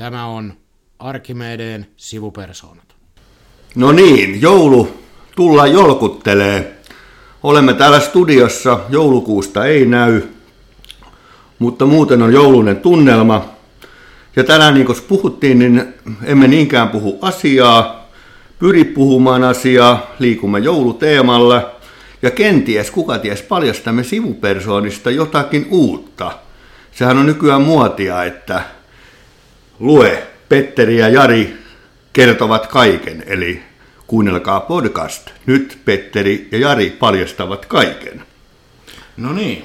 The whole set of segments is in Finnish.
Tämä on Arkimedeen sivupersoonat. No niin, joulu tulla jolkuttelee. Olemme täällä studiossa, joulukuusta ei näy, mutta muuten on joulunen tunnelma. Ja tänään niin kuin puhuttiin, niin emme niinkään puhu asiaa, pyri puhumaan asiaa, liikumme jouluteemalla ja kenties, kuka ties, paljastamme sivupersoonista jotakin uutta. Sehän on nykyään muotia, että lue, Petteri ja Jari kertovat kaiken, eli kuunnelkaa podcast. Nyt Petteri ja Jari paljastavat kaiken. No niin.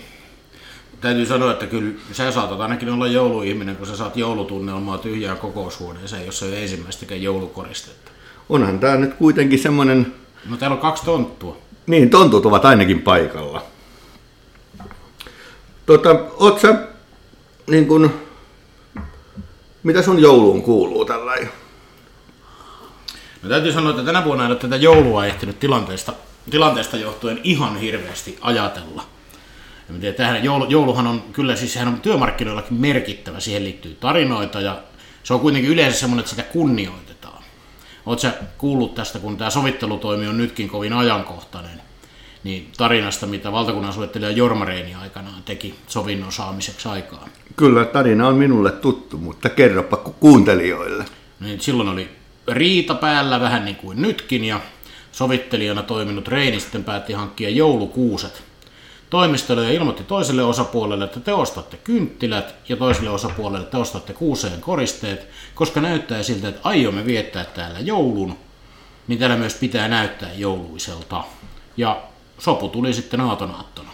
Täytyy sanoa, että kyllä sä saatat ainakin olla jouluihminen, kun sä saat joulutunnelmaa tyhjään kokoushuoneeseen, jossa ei ole ensimmäistäkään joulukoristetta. Onhan tämä nyt kuitenkin semmoinen... No täällä on kaksi tonttua. Niin, tontut ovat ainakin paikalla. Tota, oot sä, niin kun, mitä sun jouluun kuuluu tällä No täytyy sanoa, että tänä vuonna ei ole tätä joulua ehtinyt tilanteesta, tilanteesta johtuen ihan hirveästi ajatella. Ja tähän, joulu, jouluhan on kyllä, siis sehän on työmarkkinoillakin merkittävä, siihen liittyy tarinoita ja se on kuitenkin yleensä semmoinen, että sitä kunnioitetaan. Oletko kuullut tästä, kun tämä sovittelutoimi on nytkin kovin ajankohtainen, niin tarinasta, mitä valtakunnan suunnittelija Jorma Reini aikanaan teki sovinnon saamiseksi aikaan? Kyllä, tarina on minulle tuttu, mutta kerropa kuuntelijoille. Niin, silloin oli riita päällä vähän niin kuin nytkin ja sovittelijana toiminut Reini sitten päätti hankkia joulukuuset toimistolle ja ilmoitti toiselle osapuolelle, että te ostatte kynttilät ja toiselle osapuolelle te ostatte kuuseen koristeet, koska näyttää siltä, että aiomme viettää täällä joulun, niin täällä myös pitää näyttää jouluiselta. Ja sopu tuli sitten aatonaattona.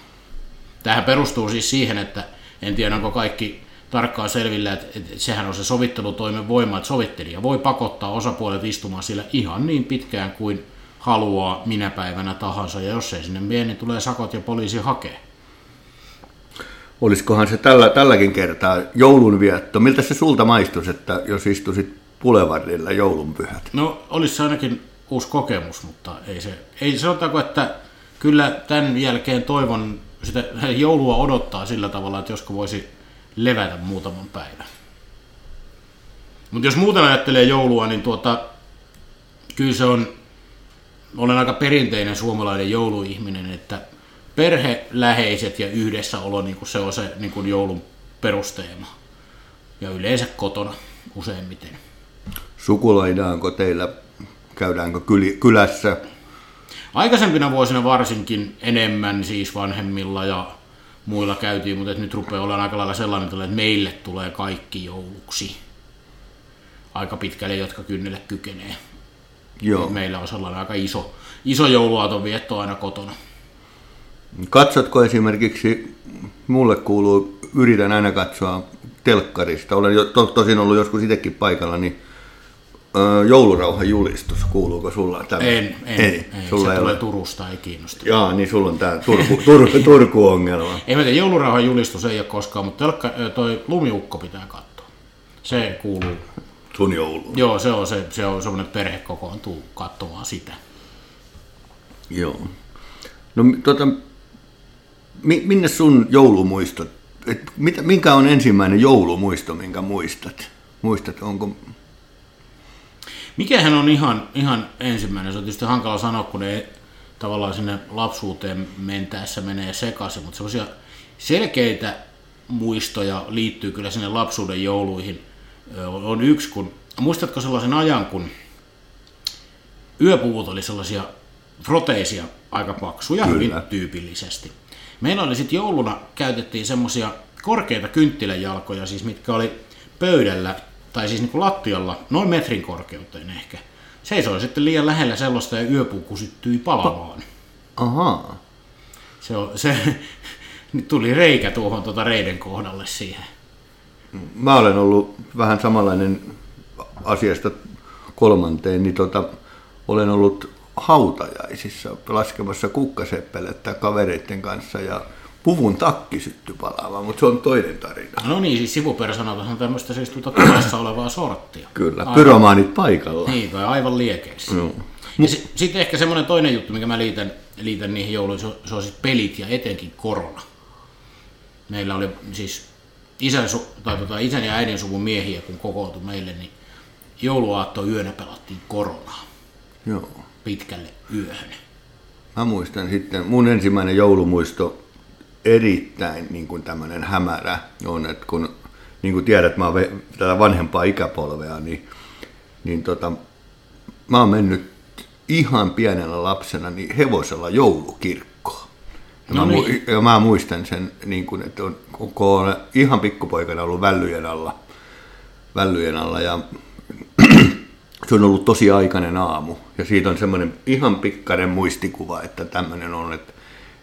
Tähän perustuu siis siihen, että en tiedä onko kaikki tarkkaan selvillä, että, että sehän on se sovittelutoimen voima, että sovittelija voi pakottaa osapuolet istumaan sillä ihan niin pitkään kuin haluaa minä päivänä tahansa, ja jos ei sinne mene, niin tulee sakot ja poliisi hakee. Olisikohan se tällä, tälläkin kertaa joulunvietto? Miltä se sulta maistuisi, että jos istuisit Pulevardilla joulunpyhät? No, olisi se ainakin uusi kokemus, mutta ei se, ei sanotaanko, että kyllä tämän jälkeen toivon sitä joulua odottaa sillä tavalla, että josko voisi levätä muutaman päivän. Mutta jos muuten ajattelee joulua, niin tuota, kyllä se on, olen aika perinteinen suomalainen jouluihminen, että perhe, läheiset ja yhdessäolo, niin kuin se on se niin kuin joulun perusteema. Ja yleensä kotona useimmiten. Sukulaidaanko teillä, käydäänkö kyl- kylässä? Aikaisempina vuosina varsinkin enemmän siis vanhemmilla ja muilla käytiin, mutta nyt rupeaa olemaan aika lailla sellainen, että meille tulee kaikki jouluksi. Aika pitkälle, jotka kynnelle kykenee. Joo. Meillä on sellainen aika iso, iso jouluaaton vietto aina kotona. Katsotko esimerkiksi, mulle kuuluu, yritän aina katsoa telkkarista, olen jo, to, tosin ollut joskus itsekin paikalla, niin joulurauhan julistus, kuuluuko sulla tämä? En, en, ei, ei sulla se tulee ole. Turusta, ei kiinnosta. Jaa, niin sulla on tämä Turku, Turku, Turku-ongelma. ei mä tiedä, joulurauhan julistus ei ole koskaan, mutta telkka, toi lumiukko pitää katsoa. Se kuuluu. Sun joulu. Joo, se on, se, se on semmoinen, perhe kokoontuu katsomaan sitä. Joo. No tota, minne sun joulumuistot, et, mit, minkä on ensimmäinen joulumuisto, minkä muistat? Muistat, onko Mikähän on ihan, ihan ensimmäinen, se on tietysti hankala sanoa, kun ei tavallaan sinne lapsuuteen mentäessä menee sekaisin, mutta sellaisia selkeitä muistoja liittyy kyllä sinne lapsuuden jouluihin. On yksi, kun muistatko sellaisen ajan, kun yöpuvut oli sellaisia froteisia aika paksuja kyllä. hyvin tyypillisesti. Meillä oli sitten jouluna, käytettiin semmoisia korkeita kynttiläjalkoja, siis mitkä oli pöydällä tai siis niin kuin lattialla, noin metrin korkeuteen ehkä. Seisoi sitten liian lähellä sellaista ja yöpuku syttyi palamaan. Ahaa. Se, on, se nyt tuli reikä tuohon tuota reiden kohdalle siihen. Mä olen ollut vähän samanlainen asiasta kolmanteen, niin tota, olen ollut hautajaisissa laskemassa kukkaseppelettä kavereiden kanssa ja puvun takki syttyi palaamaan, mutta se on toinen tarina. No niin, siis sivupersonat on tämmöistä siis tuota tulessa olevaa sorttia. Kyllä, aivan, pyromaanit paikalla. Niin, tai aivan liekeissä. No. S- sitten ehkä semmoinen toinen juttu, mikä mä liitän, liitän niihin jouluihin, se on, se on siis pelit ja etenkin korona. Meillä oli siis isän, su, tai tota, isän ja äidin suvun miehiä, kun kokoutui meille, niin jouluaatto yönä pelattiin koronaa Joo. pitkälle yöhön. Mä muistan sitten, mun ensimmäinen joulumuisto erittäin niin kuin tämmöinen hämärä on, että kun niin kuin tiedät, mä oon tätä vanhempaa ikäpolvea, niin, niin tota, mä oon mennyt ihan pienellä lapsena niin hevosella joulukirkkoon. Ja, No mä, niin. ja mä muistan sen, niin kuin, että on, kun olen ihan pikkupoikana ollut vällyjen alla, vällyjen alla ja se on ollut tosi aikainen aamu. Ja siitä on semmoinen ihan pikkainen muistikuva, että tämmöinen on. Että,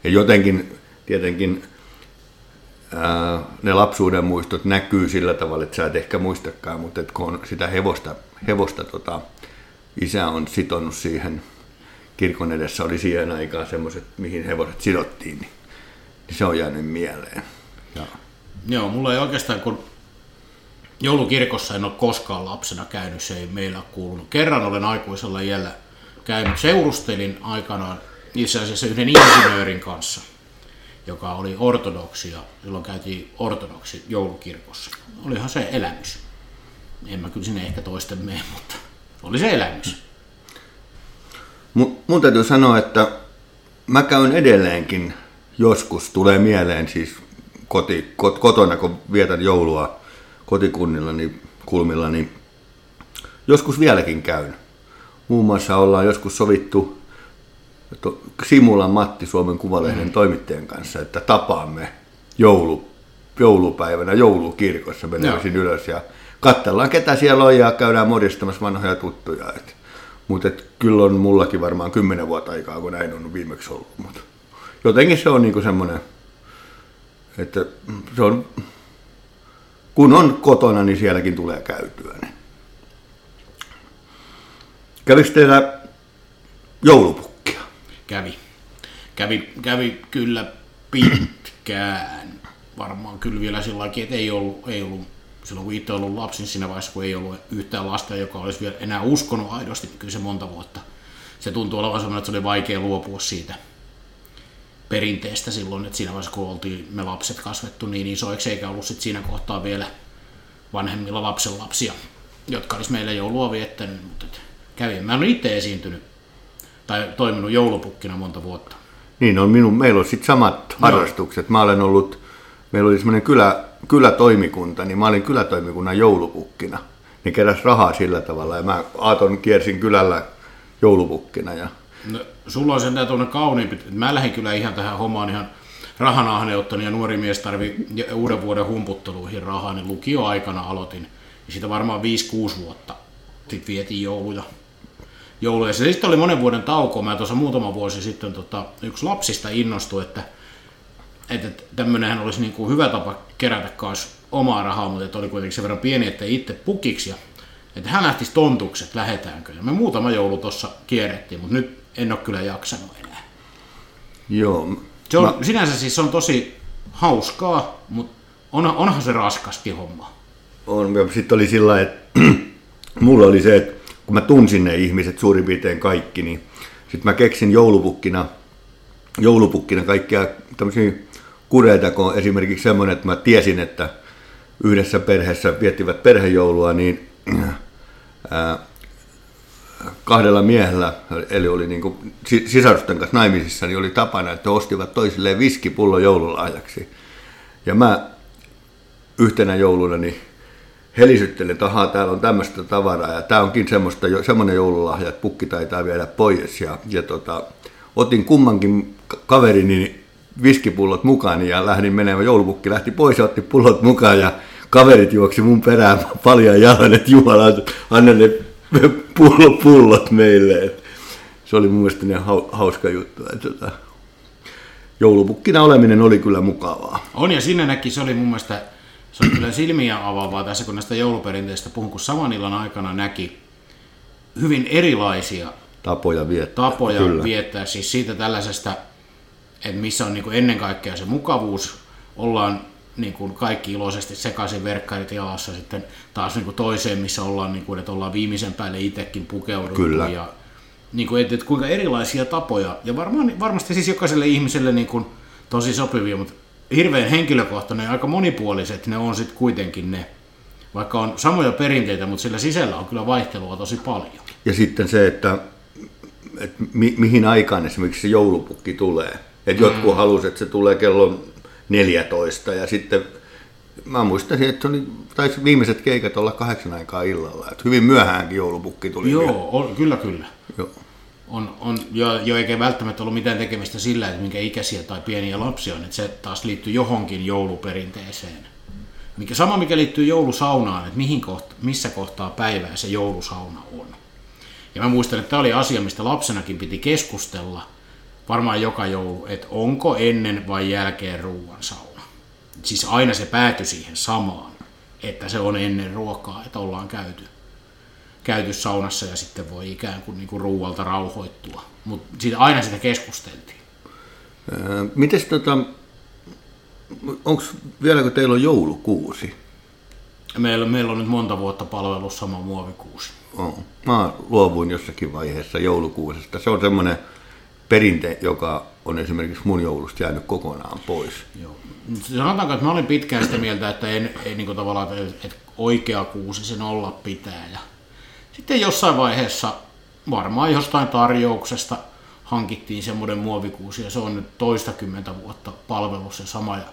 ja jotenkin tietenkin ää, ne lapsuuden muistot näkyy sillä tavalla, että sä et ehkä muistakaan, mutta et kun on sitä hevosta, hevosta tota, isä on sitonut siihen, kirkon edessä oli siihen aikaan semmoiset, mihin hevoset sidottiin, niin, niin se on jäänyt mieleen. Ja, Joo, mulla ei oikeastaan, kun joulukirkossa en ole koskaan lapsena käynyt, se ei meillä kuulunut. Kerran olen aikuisella iällä käynyt, seurustelin aikanaan itse asiassa yhden insinöörin kanssa, joka oli ortodoksi ja silloin käytiin ortodoksi joulukirkossa. Olihan se elämys. En mä kyllä sinne ehkä toisten mene, mutta oli se elämys. Mu- mun täytyy sanoa, että mä käyn edelleenkin joskus, tulee mieleen siis koti, kot, kotona, kun vietän joulua kotikunnillani, kulmillani, joskus vieläkin käyn. Muun muassa ollaan joskus sovittu Simulan Matti Suomen Kuvalehden toimittajan kanssa, että tapaamme joulu, joulupäivänä joulukirkossa, mennään sinne ylös ja katsellaan ketä siellä on ja käydään modistamassa vanhoja tuttuja. Mutta et, kyllä on mullakin varmaan kymmenen vuotta aikaa, kun näin on viimeksi ollut. Mut jotenkin se on niinku semmoinen, että se on, kun on kotona, niin sielläkin tulee käytyä. Niin. Kävikö teillä joulupukkia? Kävi. Kävi, kävi kyllä pitkään. Varmaan kyllä vielä sillä lailla, että ei ollut, ei ollut silloin kun itse ollut lapsi, niin siinä vaiheessa kun ei ollut yhtään lasta, joka olisi vielä enää uskonut aidosti, niin kyllä se monta vuotta. Se tuntuu olevan sellainen, että se oli vaikea luopua siitä perinteestä silloin, että siinä vaiheessa kun oltiin me lapset kasvettu niin isoiksi, eikä ollut sit siinä kohtaa vielä vanhemmilla lapsenlapsia, jotka olisi meille joulua viettänyt, mutta kävin. Mä olen itse esiintynyt tai toiminut joulupukkina monta vuotta. Niin on minun, meillä on sitten samat harrastukset. Mä olen ollut, meillä oli semmoinen kylä, kylätoimikunta, niin mä olin kylätoimikunnan joulupukkina. Ne keräs rahaa sillä tavalla ja mä Aaton kiersin kylällä joulupukkina. Ja, No, sulla on sentään tuonne kauniimpi. Mä lähdin kyllä ihan tähän hommaan ihan rahanahneuttan ja nuori mies tarvi uuden vuoden humputteluihin rahaa, niin lukioaikana aloitin. Ja siitä varmaan 5-6 vuotta sitten vietiin jouluja. Jouluja. Se sitten oli monen vuoden tauko. Mä tuossa muutama vuosi sitten tota, yksi lapsista innostui, että, että tämmöinenhän olisi niin kuin hyvä tapa kerätä kanssa omaa rahaa, mutta että oli kuitenkin sen verran pieni, että itse pukiksi. Ja, että hän lähtisi tontukset, lähetäänkö. Ja me muutama joulu tuossa kierrettiin, mutta nyt en ole kyllä jaksanut enää. joo, Se on, Mä-. Sinänsä siis se on tosi hauskaa, mutta on, onhan se raskasti homma. on. Sitten oli sillä että mulla oli se, että kun mä tunsin ne ihmiset suurin piirtein kaikki, niin sitten mä keksin joulupukkina, joulupukkina kaikkia tämmöisiä kureita, kun esimerkiksi semmoinen, että mä tiesin, että yhdessä perheessä viettivät perhejoulua, niin ää, kahdella miehellä, eli oli niin kuin sisarusten kanssa naimisissa, niin oli tapana, että ostivat toisilleen viskipullo joululahjaksi. Ja mä yhtenä jouluna niin helisyttelin, että ahaa, täällä on tämmöistä tavaraa ja tämä onkin semmoista, semmoinen joululahja, että pukki taitaa viedä pois. Ja, ja tota, otin kummankin ka- kaverini viskipullot mukaan ja lähdin menemään. Joulupukki lähti pois ja otti pullot mukaan ja kaverit juoksi mun perään paljon jalan, että Jumala, anna ne pullot, pullot meille. Se oli mun mielestä niin hau- hauska juttu. Että, tota, joulupukkina oleminen oli kyllä mukavaa. On ja sinne näki, se oli mun mielestä, se oli kyllä silmiä avaavaa tässä, kun näistä jouluperinteistä puhun, kun saman illan aikana näki hyvin erilaisia Tapoja viettää. tapoja. Kyllä. viettää siis siitä tällaisesta, että missä on niin kuin ennen kaikkea se mukavuus, ollaan niin kuin kaikki iloisesti sekaisin verkkarit jalassa sitten taas niin kuin toiseen, missä ollaan, niin kuin, että ollaan viimeisen päälle itsekin pukeuduttu Kyllä. ja niin kuin, että, että kuinka erilaisia tapoja ja varmaan, varmasti siis jokaiselle ihmiselle niin kuin tosi sopivia, mutta hirveän henkilökohtainen ja aika monipuoliset ne on sitten kuitenkin ne. Vaikka on samoja perinteitä, mutta sillä sisällä on kyllä vaihtelua tosi paljon. Ja sitten se, että, että mi, mihin aikaan esimerkiksi se joulupukki tulee. Että jotkut mm. halusivat, että se tulee kello 14 ja sitten mä muistan, että oli, taisi viimeiset keikat olla kahdeksan aikaa illalla. Että hyvin myöhäänkin joulupukki tuli. Joo, on, kyllä kyllä. Joo. On, on jo, jo eikä välttämättä ollut mitään tekemistä sillä, että minkä ikäisiä tai pieniä lapsia on, että se taas liittyy johonkin jouluperinteeseen. Mikä, sama mikä liittyy joulusaunaan, että mihin kohta, missä kohtaa päivää se joulusauna on. Ja mä muistan, että tämä oli asia, mistä lapsenakin piti keskustella varmaan joka joulu, että onko ennen vai jälkeen ruoan sauna. Siis aina se päätyi siihen samaan, että se on ennen ruokaa, että ollaan käyty, käyty saunassa ja sitten voi ikään kuin, niin kuin ruualta rauhoittua. Mutta aina sitä keskusteltiin. Miten tota, onko vieläkö teillä on joulukuusi? Meillä, meillä on nyt monta vuotta palvelussa sama muovikuusi. Oh. Mä luovuin jossakin vaiheessa joulukuusesta. Se on semmoinen perinte, joka on esimerkiksi mun joulusta jäänyt kokonaan pois. Joo. Sanotaanko, että mä olin pitkään sitä mieltä, että en, ei niin tavallaan, että, että oikea kuusi sen olla pitää. Ja sitten jossain vaiheessa, varmaan jostain tarjouksesta, hankittiin semmoinen muovikuusi ja se on nyt toistakymmentä vuotta palvelussa sama. Ja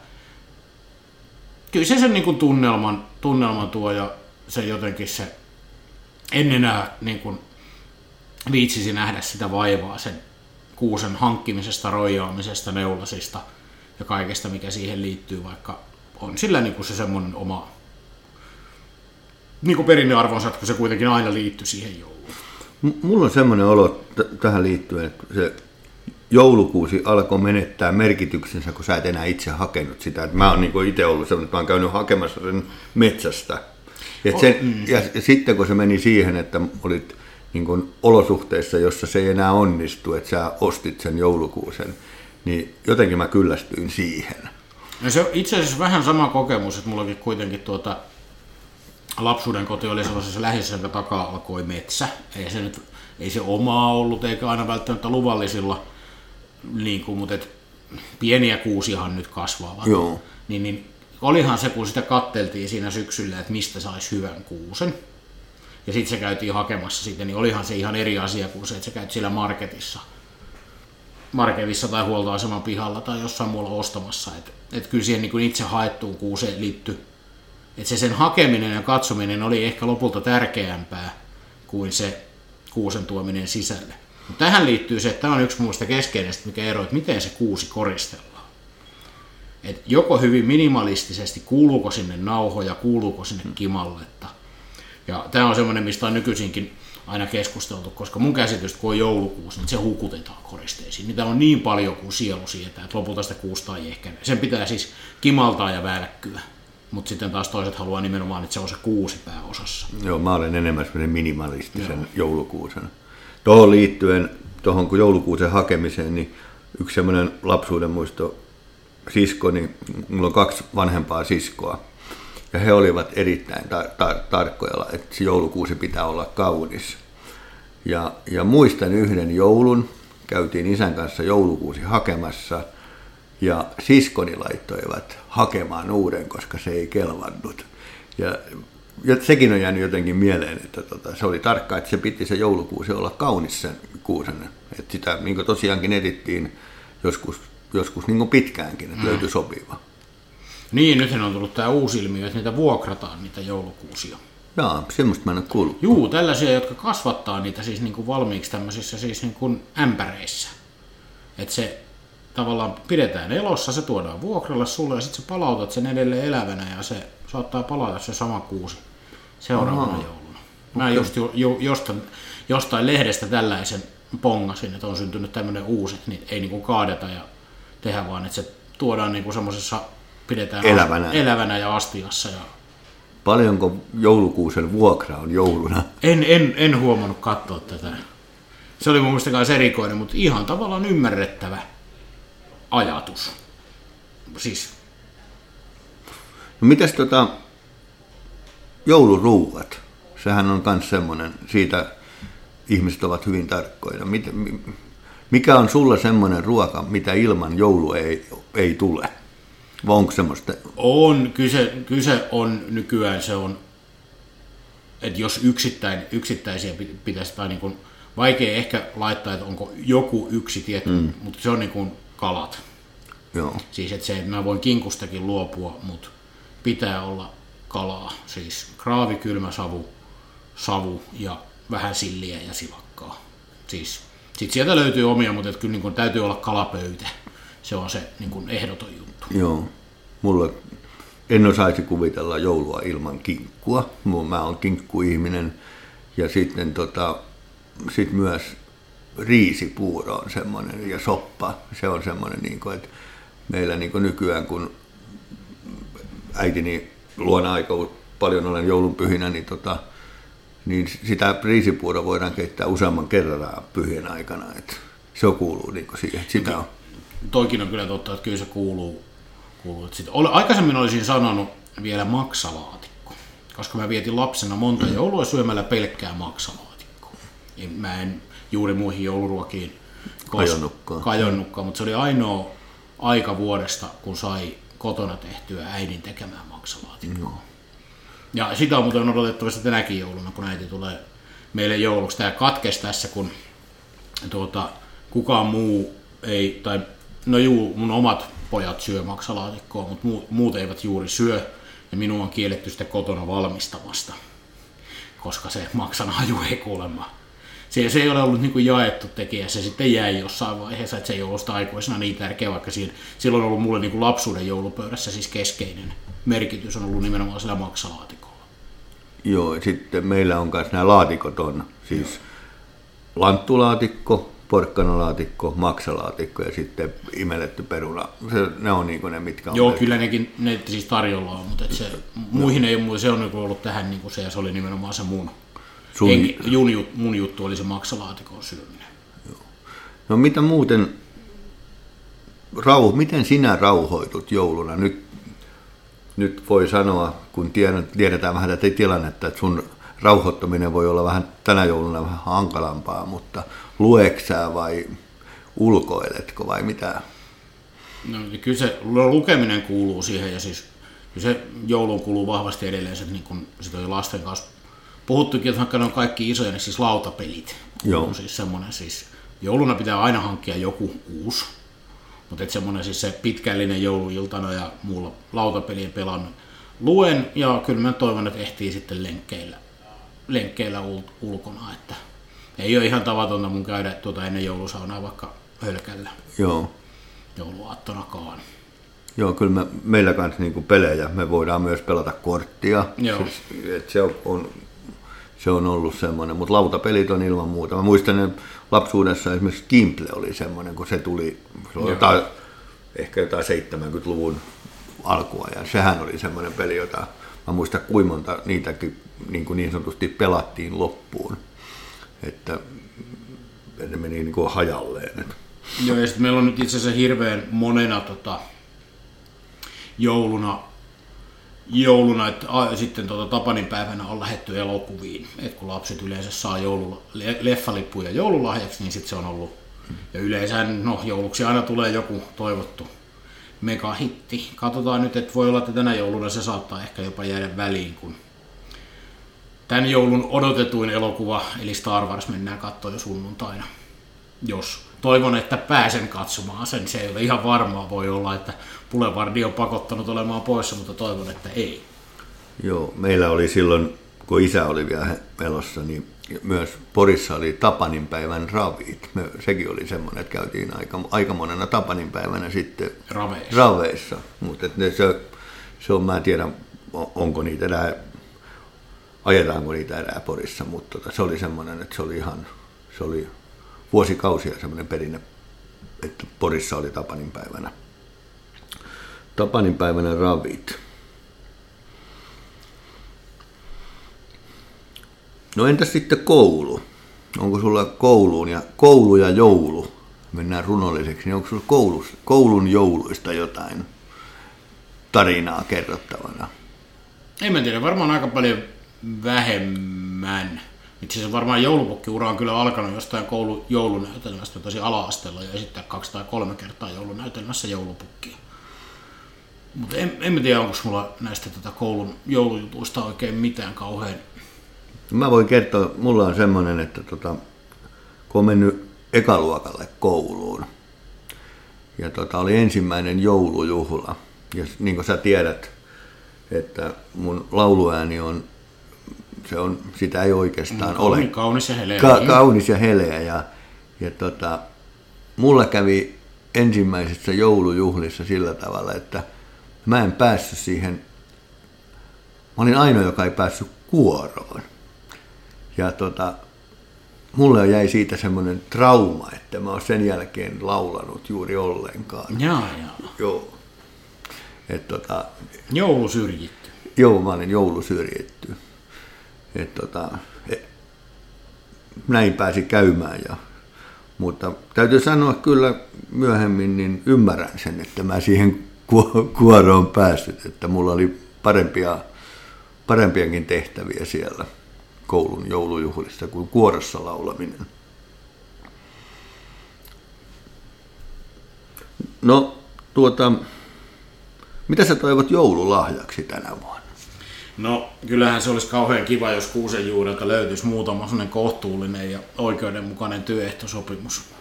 kyllä se sen niin kuin tunnelman, tunnelman tuo ja se jotenkin se, en enää niin kuin viitsisi nähdä sitä vaivaa sen kuusen hankkimisesta, roijaamisesta, neulasista ja kaikesta, mikä siihen liittyy, vaikka on sillä niin kuin se semmoinen oma niin kuin perinnearvonsa, että se kuitenkin aina liittyy siihen jouluun. Mulla on semmoinen olo t- tähän liittyen, että se joulukuusi alkoi menettää merkityksensä, kun sä et enää itse hakenut sitä. Et mä oon niin itse ollut semmoinen, että mä oon käynyt hakemassa sen metsästä. Et sen, mm. ja, ja sitten kun se meni siihen, että olit niin kuin olosuhteissa, jossa se ei enää onnistu, että sä ostit sen joulukuusen, niin jotenkin mä kyllästyin siihen. No se on itse asiassa vähän sama kokemus, että mullakin kuitenkin tuota, lapsuuden koti oli sellaisessa lähissä, jonka takaa alkoi metsä. Ei se, nyt, ei se omaa ollut, eikä aina välttämättä luvallisilla, niin kuin, mutta et, pieniä kuusiahan nyt kasvavat. Joo. Niin, niin olihan se, kun sitä katteltiin siinä syksyllä, että mistä saisi hyvän kuusen ja sitten se käytiin hakemassa sitten, niin olihan se ihan eri asia kuin se, että sä käyt siellä marketissa, marketissa tai huoltoaseman pihalla tai jossain muualla ostamassa. Että et kyllä siihen niin itse haettuun kuuseen liittyy. Että se sen hakeminen ja katsominen oli ehkä lopulta tärkeämpää kuin se kuusen tuominen sisälle. Mutta tähän liittyy se, että tämä on yksi muista keskeistä, mikä ero, että miten se kuusi koristellaan. Et joko hyvin minimalistisesti, kuuluuko sinne nauhoja, kuuluuko sinne kimalletta – ja tämä on semmoinen, mistä on nykyisinkin aina keskusteltu, koska mun käsitystä, kun on joulukuusi, niin se hukutetaan koristeisiin. Niitä on niin paljon kuin sielu sietää, että lopulta sitä kuusta ei ehkä. Sen pitää siis kimaltaa ja välkkyä. Mutta sitten taas toiset haluaa nimenomaan, että se on se kuusi pääosassa. Joo, mä olen enemmän semmoinen minimalistisen Joo. joulukuusen. Tuohon liittyen, tuohon kun joulukuusen hakemiseen, niin yksi semmoinen lapsuuden muisto sisko, niin mulla on kaksi vanhempaa siskoa. Ja he olivat erittäin tar- tar- tarkkoja, että joulukuusi pitää olla kaunis. Ja, ja muistan yhden joulun, käytiin isän kanssa joulukuusi hakemassa, ja siskoni laittoivat hakemaan uuden, koska se ei kelvannut. Ja, ja sekin on jäänyt jotenkin mieleen, että tota, se oli tarkka, että se piti se joulukuusi olla kaunis sen kuusen. Että sitä niin tosiaankin etittiin joskus, joskus niin pitkäänkin, että mm. löytyi sopiva. Niin, nythän on tullut tämä uusi ilmiö, että niitä vuokrataan, niitä joulukuusia. Joo, semmoista mä en ole kuullut. Juu, tällaisia, jotka kasvattaa niitä siis niin kuin valmiiksi tämmöisissä siis niin kuin ämpäreissä. Että se tavallaan pidetään elossa, se tuodaan vuokralle sulle ja sitten sä palautat sen edelleen elävänä ja se saattaa palata se sama kuusi seuraavana Aha. jouluna. Mä okay. just jo, jo, jostain, jostain lehdestä tällaisen pongasin, että on syntynyt tämmöinen uusi, niin ei niin kuin kaadeta ja tehdä vaan, että se tuodaan niin kuin semmoisessa pidetään elävänä. elävänä ja astiassa. Ja... Paljonko joulukuusen vuokra on jouluna? En, en, en huomannut katsoa tätä. Se oli mun mielestä erikoinen, mutta ihan tavallaan ymmärrettävä ajatus. Siis. No mitäs tota, jouluruuat? Sehän on myös semmoinen, siitä ihmiset ovat hyvin tarkkoina. Mikä on sulla semmoinen ruoka, mitä ilman joulu ei, ei tule? Vai onko semmoista? On, kyse, kyse on nykyään se on, että jos yksittäin, yksittäisiä pitäisi, tai niin kuin, vaikea ehkä laittaa, että onko joku yksi tietty, mm. mutta se on niin kuin kalat. Joo. Siis että se, että mä voin kinkustakin luopua, mutta pitää olla kalaa. Siis kraavi, kylmä savu, savu ja vähän silliä ja silakkaa. Siis, sit sieltä löytyy omia, mutta kyllä niin kuin, täytyy olla kalapöytä. Se on se niin kuin ehdoton juttu. Joo. Mulla en osaisi kuvitella joulua ilman kinkkua. Mä oon kinkkuihminen. Ja sitten tota, sit myös riisipuuro on semmoinen ja soppa. Se on semmoinen, niin kuin, että meillä niin kuin nykyään, kun äitini luona aika paljon olen joulunpyhinä, niin, tota, niin sitä riisipuuroa voidaan keittää useamman kerran pyhien aikana. Että se kuuluu niin kuin siihen. Sitä on. Toikin on kyllä totta, että kyllä se kuuluu. kuuluu. Sitten, aikaisemmin olisin sanonut vielä maksalaatikko, koska mä vietin lapsena monta joulua syömällä pelkkää maksalaatikkoa. Mä en juuri muihin jouluruokiin kajonnutkaan. kajonnutkaan, mutta se oli ainoa aika vuodesta, kun sai kotona tehtyä äidin tekemää maksalaatikkoa. Mm. Ja sitä on muuten odotettavasti tänäkin jouluna, kun äiti tulee meille jouluksi. Tämä katkesi tässä, kun tuota, kukaan muu ei, tai no juu, mun omat pojat syö maksalaatikkoa, mutta muut, eivät juuri syö. Ja minua on kielletty sitten kotona valmistamasta, koska se maksanaju ei kuulemma se, se ei ole ollut niin kuin jaettu tekijä, se sitten jäi jossain vaiheessa, että se ei ollut sitä aikuisena niin tärkeä, vaikka siinä, silloin on ollut mulle niin kuin lapsuuden joulupöydässä siis keskeinen merkitys on ollut nimenomaan sillä maksalaatikolla. Joo, ja sitten meillä on myös nämä laatikot on, siis Joo. lanttulaatikko, porkkanalaatikko, maksalaatikko ja sitten imelletty peruna. Se, ne on niin ne, mitkä on. Joo, melkein. kyllä nekin ne siis tarjolla on, mutta se, muihin ei ole, se on niin ollut tähän niin kuin se ja se oli nimenomaan se mun Sun... En, jun, mun juttu oli se maksalaatikon syöminen. Joo. No mitä muuten, rauh, miten sinä rauhoitut jouluna? Nyt, nyt voi sanoa, kun tiedetään vähän tätä tilannetta, että sun rauhoittaminen voi olla vähän tänä jouluna vähän hankalampaa, mutta lueksää vai ulkoiletko vai mitä? No kyllä se lukeminen kuuluu siihen ja siis kyllä se jouluun kuuluu vahvasti edelleen se, niin kun sitä on lasten kanssa puhuttukin, että vaikka ne on kaikki isoja, niin siis lautapelit Joo. on siis semmoinen, siis jouluna pitää aina hankkia joku uusi, mutta että semmoinen siis se pitkällinen jouluiltana ja muulla lautapelien pelannut. Luen ja kyllä mä toivon, että ehtii sitten lenkkeillä, lenkkeillä ul- ulkona, että ei ole ihan tavatonta mun käydä tuota ennen joulusaunaa vaikka hölkällä. Joo. Jouluaattonakaan. Joo, kyllä me, meillä kanssa niin pelejä, me voidaan myös pelata korttia. Joo. Siis, et se on, on se on ollut semmoinen, mutta lautapelit on ilman muuta. Mä muistan, että lapsuudessa esimerkiksi Gimple oli semmoinen, kun se tuli se oli jotain, ehkä jotain 70-luvun alkua, ja sehän oli semmoinen peli, jota mä muistan kuinka monta niitäkin niin, kuin niin sanotusti pelattiin loppuun, että ne meni niin kuin hajalleen. Joo, ja sitten meillä on nyt itse asiassa hirveän monena tota, jouluna jouluna, että a, sitten tuota, Tapanin päivänä on lähetty elokuviin. Et kun lapset yleensä saa joulu, le, leffalippuja joululahjaksi, niin sitten se on ollut. Ja yleensä no, jouluksi aina tulee joku toivottu megahitti. Katsotaan nyt, että voi olla, että tänä jouluna se saattaa ehkä jopa jäädä väliin, kun tämän joulun odotetuin elokuva, eli Star Wars, mennään katsoa jo sunnuntaina. Jos toivon, että pääsen katsomaan sen. Se ei ole ihan varmaa, voi olla, että Boulevardi on pakottanut olemaan poissa, mutta toivon, että ei. Joo, meillä oli silloin, kun isä oli vielä elossa, niin myös Porissa oli Tapanin päivän ravit. Me, sekin oli semmoinen, että käytiin aika, aika monena Tapanin päivänä sitten raveissa. raveissa. Mutta se, se on, mä en tiedä, onko niitä enää, ajetaanko niitä enää Porissa, mutta tota, se oli semmoinen, että se oli ihan, se oli vuosikausia semmoinen perinne, että Porissa oli Tapanin päivänä. Tapanin päivänä ravit. No entäs sitten koulu? Onko sulla kouluun ja koulu ja joulu? Mennään runolliseksi, niin onko sulla koulus, koulun jouluista jotain tarinaa kerrottavana? En mä tiedä, varmaan aika paljon vähemmän. Itse asiassa varmaan joulupukkiura on kyllä alkanut jostain koulu joulunäytelmästä tosi ala-asteella ja esittää kaksi tai kolme kertaa joulunäytelmässä joulupukkia. Mutta en, en mä tiedä, onko mulla näistä tätä koulun joulujutuista oikein mitään kauhean. Mä voin kertoa, mulla on semmoinen, että tota, kun on mennyt ekaluokalle kouluun, ja tota, oli ensimmäinen joulujuhla, ja niin kuin sä tiedät, että mun lauluääni on, se on, sitä ei oikeastaan ole. Kauni, kaunis ja heleä. Ka- kaunis ja heleä. Ja, ja tota, mulla kävi ensimmäisessä joulujuhlissa sillä tavalla, että mä en päässyt siihen, mä olin ainoa, joka ei päässyt kuoroon. Ja tota, mulle jäi siitä semmoinen trauma, että mä oon sen jälkeen laulanut juuri ollenkaan. Jaa, jaa. Joo. Et tota, Joulu syrjitty. Joo, mä olin joulusyrjitty. Et tota, e, näin pääsi käymään. Ja, mutta täytyy sanoa kyllä myöhemmin, niin ymmärrän sen, että mä siihen kuoroon päässyt, että mulla oli parempia, parempiakin tehtäviä siellä koulun joulujuhlista kuin kuorossa laulaminen. No, tuota, mitä sä toivot joululahjaksi tänä vuonna? No, kyllähän se olisi kauhean kiva, jos kuusen juurelta löytyisi muutama kohtuullinen ja oikeudenmukainen työehtosopimus.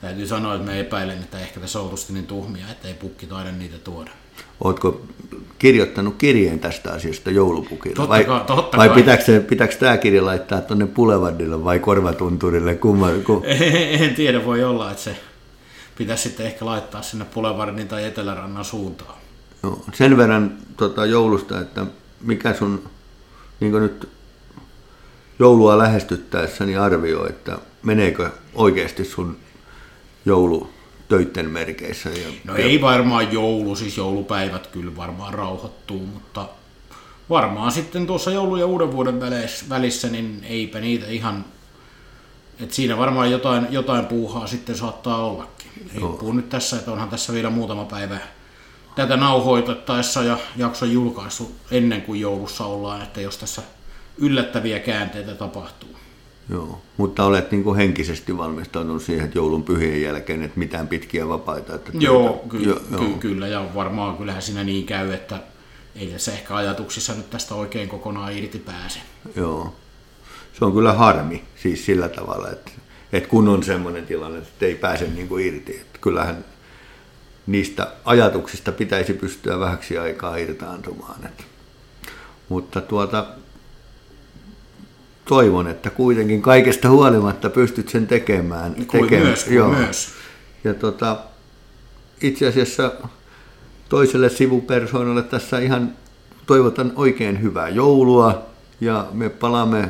Täytyy sanoa, että mä epäilen, että ehkä tässä outosti niin tuhmia, että ei pukki taida niitä tuoda. Ootko kirjoittanut kirjeen tästä asiasta joulupukille? Totta vai kai, totta vai kai. pitääkö, pitääkö tämä kirja laittaa tuonne Pulevardille vai Korvatunturille? Kumma, ku, En tiedä, voi olla, että se pitäisi sitten ehkä laittaa sinne Pulevardin tai Etelärannan suuntaan. no, sen verran tota, joulusta, että mikä sun niin nyt joulua lähestyttäessäni arvioi, että meneekö oikeasti sun joulu töitten merkeissä? Ja, No ei varmaan joulu, siis joulupäivät kyllä varmaan rauhoittuu, mutta varmaan sitten tuossa joulu- ja uuden vuoden välissä, niin eipä niitä ihan, että siinä varmaan jotain, jotain puuhaa sitten saattaa ollakin. Riippuu nyt tässä, että onhan tässä vielä muutama päivä tätä nauhoitettaessa ja jakson julkaisu ennen kuin joulussa ollaan, että jos tässä yllättäviä käänteitä tapahtuu. Joo, mutta olet niin kuin henkisesti valmistautunut siihen, että joulun pyhien jälkeen, että mitään pitkiä vapaita. Että Joo, ky- Joo, ky- joo. kyllä, ja varmaan kyllähän siinä niin käy, että ei tässä ehkä ajatuksissa nyt tästä oikein kokonaan irti pääse. Joo. Se on kyllä harmi siis sillä tavalla, että, että kun on semmoinen tilanne, että ei pääse niin kuin irti. Että kyllähän niistä ajatuksista pitäisi pystyä vähäksi aikaa irtaantumaan. Että. Mutta tuota, toivon, että kuitenkin kaikesta huolimatta pystyt sen tekemään. Kuin tekemään. myös, kuin myös. Ja tota, itse asiassa toiselle sivupersoonalle tässä ihan toivotan oikein hyvää joulua ja me palaamme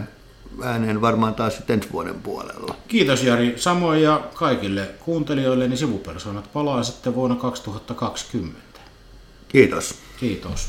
ääneen varmaan taas sitten ensi vuoden puolella. Kiitos Jari, samoin ja kaikille kuuntelijoille, niin sivupersoonat palaa sitten vuonna 2020. Kiitos. Kiitos.